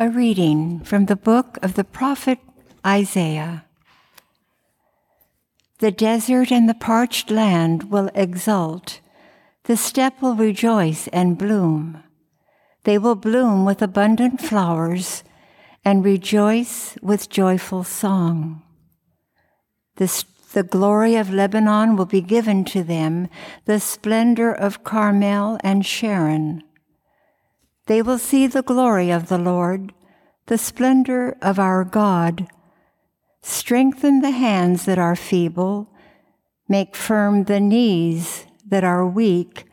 A reading from the book of the prophet Isaiah. The desert and the parched land will exult. The steppe will rejoice and bloom. They will bloom with abundant flowers and rejoice with joyful song. The, the glory of Lebanon will be given to them, the splendor of Carmel and Sharon. They will see the glory of the Lord, the splendor of our God. Strengthen the hands that are feeble, make firm the knees that are weak.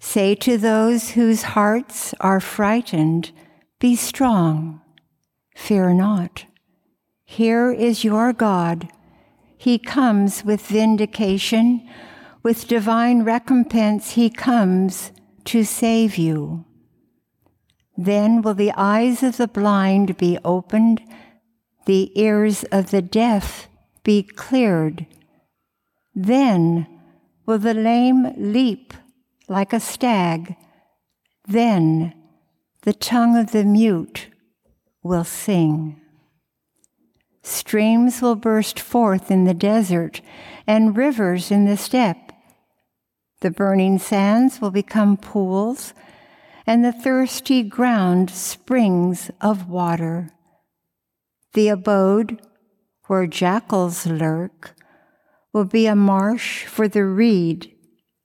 Say to those whose hearts are frightened, Be strong, fear not. Here is your God. He comes with vindication, with divine recompense, He comes to save you. Then will the eyes of the blind be opened, the ears of the deaf be cleared. Then will the lame leap like a stag. Then the tongue of the mute will sing. Streams will burst forth in the desert and rivers in the steppe. The burning sands will become pools and the thirsty ground springs of water. The abode where jackals lurk will be a marsh for the reed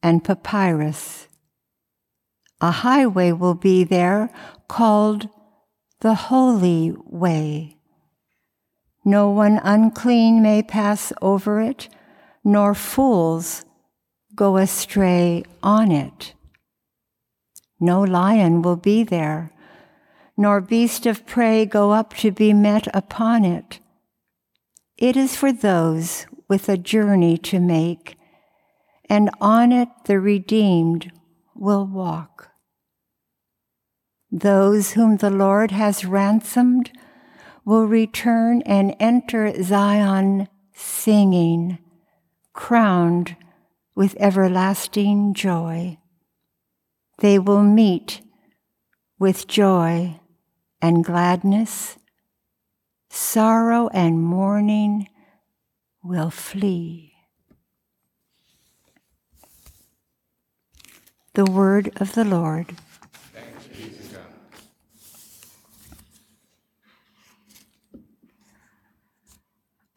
and papyrus. A highway will be there called the Holy Way. No one unclean may pass over it, nor fools go astray on it. No lion will be there, nor beast of prey go up to be met upon it. It is for those with a journey to make, and on it the redeemed will walk. Those whom the Lord has ransomed will return and enter Zion singing, crowned with everlasting joy they will meet with joy and gladness, sorrow and mourning will flee. The word of the Lord.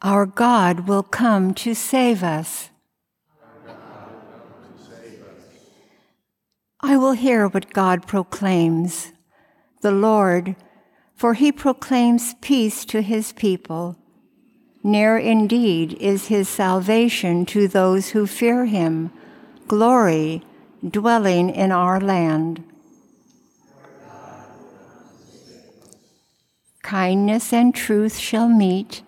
Our God will come to save us. I will hear what God proclaims, the Lord, for he proclaims peace to his people. Near indeed is his salvation to those who fear him, glory dwelling in our land. Kindness and truth shall meet,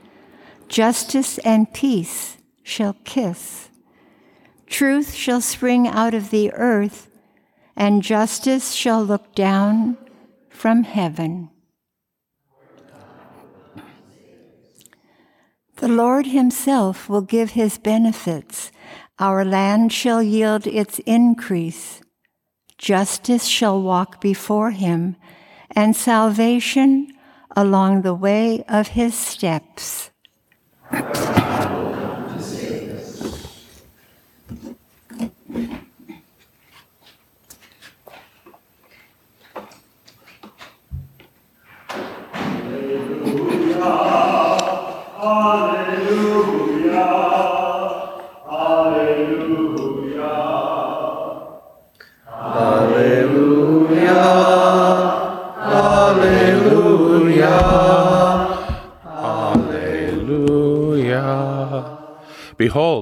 justice and peace shall kiss. Truth shall spring out of the earth and justice shall look down from heaven. The Lord Himself will give His benefits. Our land shall yield its increase. Justice shall walk before Him, and salvation along the way of His steps.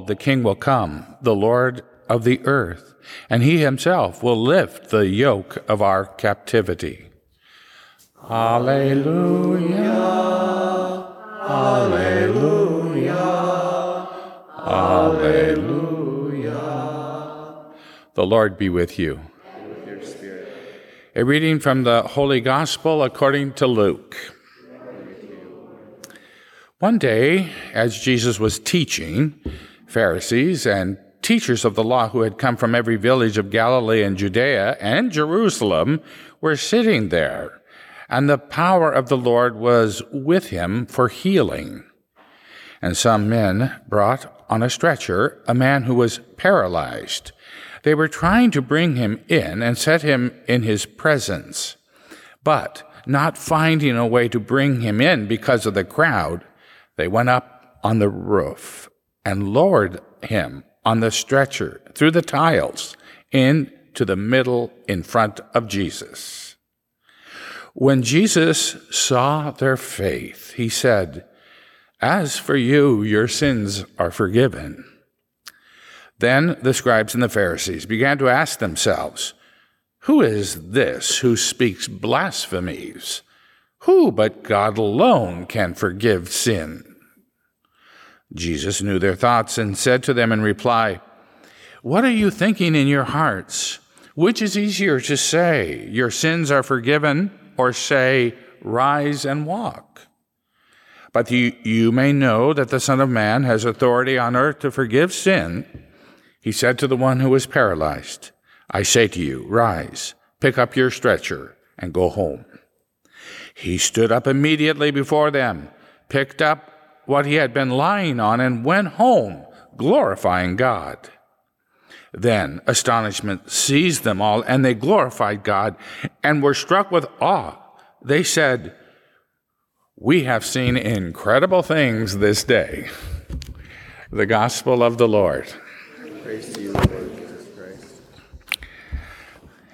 Behold, the king will come, the Lord of the earth, and he himself will lift the yoke of our captivity. Alleluia, Alleluia, Alleluia. The Lord be with you. A reading from the Holy Gospel according to Luke. One day, as Jesus was teaching, Pharisees and teachers of the law who had come from every village of Galilee and Judea and Jerusalem were sitting there. and the power of the Lord was with him for healing. And some men brought on a stretcher a man who was paralyzed. They were trying to bring him in and set him in his presence. But, not finding a way to bring him in because of the crowd, they went up on the roof and lowered him on the stretcher through the tiles into the middle in front of Jesus. When Jesus saw their faith, he said, As for you, your sins are forgiven. Then the scribes and the Pharisees began to ask themselves, Who is this who speaks blasphemies? Who but God alone can forgive sin? Jesus knew their thoughts and said to them in reply, What are you thinking in your hearts? Which is easier to say, Your sins are forgiven, or say, Rise and walk? But you, you may know that the Son of Man has authority on earth to forgive sin. He said to the one who was paralyzed, I say to you, Rise, pick up your stretcher, and go home. He stood up immediately before them, picked up what he had been lying on and went home, glorifying God. Then astonishment seized them all, and they glorified God and were struck with awe. They said, We have seen incredible things this day. The gospel of the Lord. Praise to you, Lord.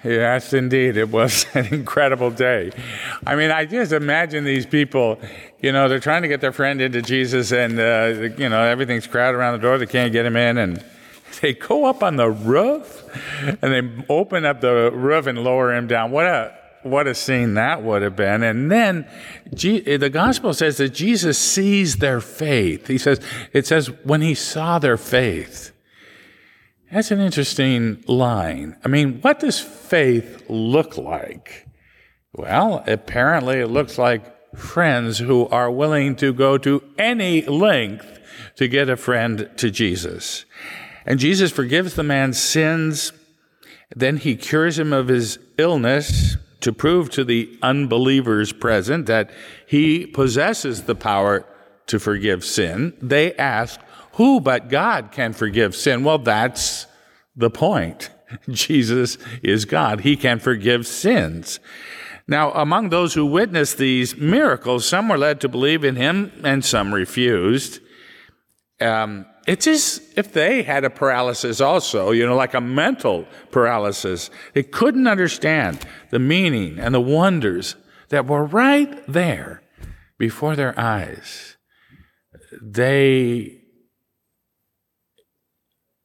Yes, indeed. It was an incredible day. I mean, I just imagine these people you know, they're trying to get their friend into Jesus, and uh, you know everything's crowded around the door. They can't get him in, and they go up on the roof, and they open up the roof and lower him down. What a what a scene that would have been! And then the gospel says that Jesus sees their faith. He says it says when he saw their faith. That's an interesting line. I mean, what does faith look like? Well, apparently it looks like friends who are willing to go to any length to get a friend to Jesus. And Jesus forgives the man's sins. Then he cures him of his illness to prove to the unbelievers present that he possesses the power to forgive sin. They ask, Who but God can forgive sin? Well, that's the point. Jesus is God. He can forgive sins. Now, among those who witnessed these miracles, some were led to believe in him and some refused. Um, it's as if they had a paralysis also, you know, like a mental paralysis. They couldn't understand the meaning and the wonders that were right there before their eyes. They,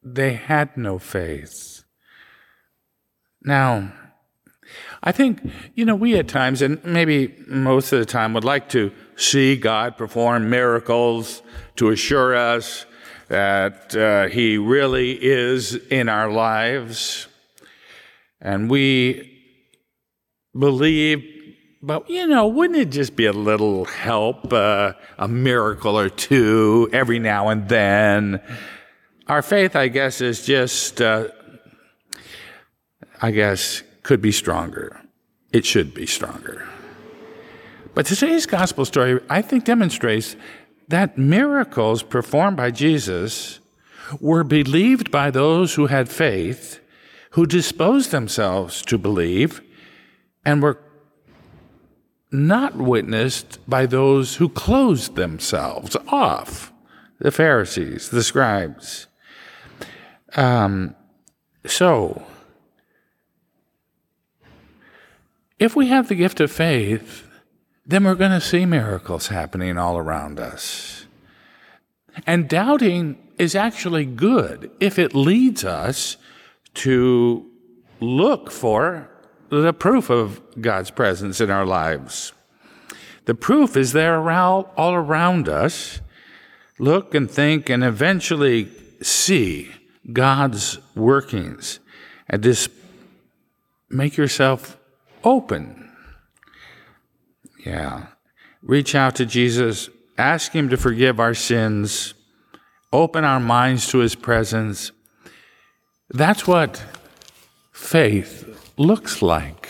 they had no faith. Now, I think, you know, we at times, and maybe most of the time, would like to see God perform miracles to assure us that uh, He really is in our lives. And we believe, but, you know, wouldn't it just be a little help, uh, a miracle or two every now and then? Our faith, I guess, is just, uh, I guess, could be stronger. It should be stronger. But today's gospel story, I think, demonstrates that miracles performed by Jesus were believed by those who had faith, who disposed themselves to believe, and were not witnessed by those who closed themselves off the Pharisees, the scribes. Um, so, If we have the gift of faith, then we're going to see miracles happening all around us. And doubting is actually good if it leads us to look for the proof of God's presence in our lives. The proof is there around, all around us. Look and think and eventually see God's workings and just make yourself open. Yeah. Reach out to Jesus, ask Him to forgive our sins, open our minds to His presence. That's what faith looks like.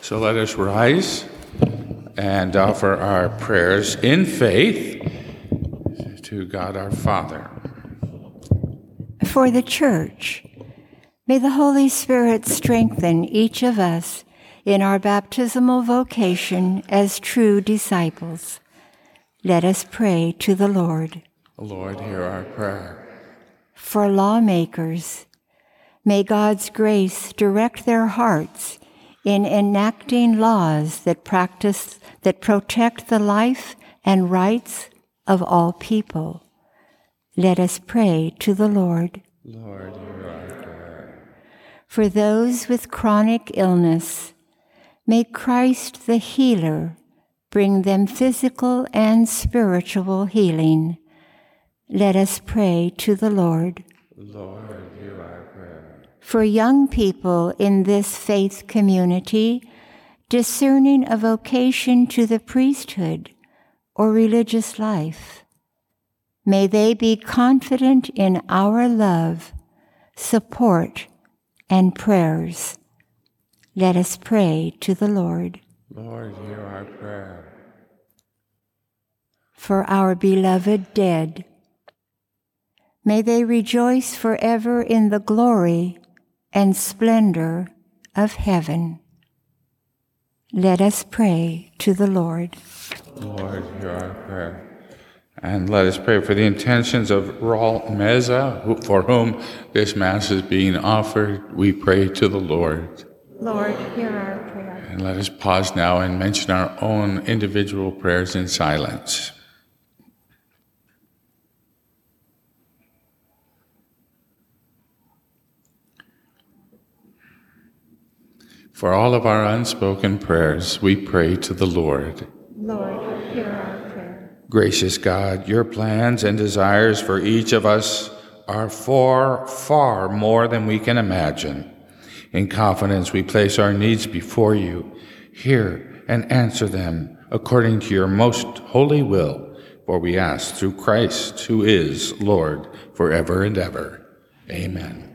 So let us rise and offer our prayers in faith to God our Father. For the church may the Holy Spirit strengthen each of us in our baptismal vocation as true disciples. Let us pray to the Lord. Lord, hear our prayer. For lawmakers, may God's grace direct their hearts in enacting laws that practice that protect the life and rights of all people. Let us pray to the Lord. Lord, hear our prayer. For those with chronic illness, may Christ the healer bring them physical and spiritual healing. Let us pray to the Lord. Lord, hear our prayer. For young people in this faith community, discerning a vocation to the priesthood or religious life, may they be confident in our love, support, and prayers. Let us pray to the Lord. Lord, hear our prayer. For our beloved dead, may they rejoice forever in the glory and splendor of heaven. Let us pray to the Lord. Lord, hear our prayer. And let us pray for the intentions of Raul Meza, who- for whom this Mass is being offered. We pray to the Lord. Lord, hear our prayer. And let us pause now and mention our own individual prayers in silence. For all of our unspoken prayers, we pray to the Lord. Lord, hear our prayer. Gracious God, your plans and desires for each of us are far, far more than we can imagine. In confidence, we place our needs before you. Hear and answer them according to your most holy will, for we ask through Christ, who is Lord forever and ever. Amen.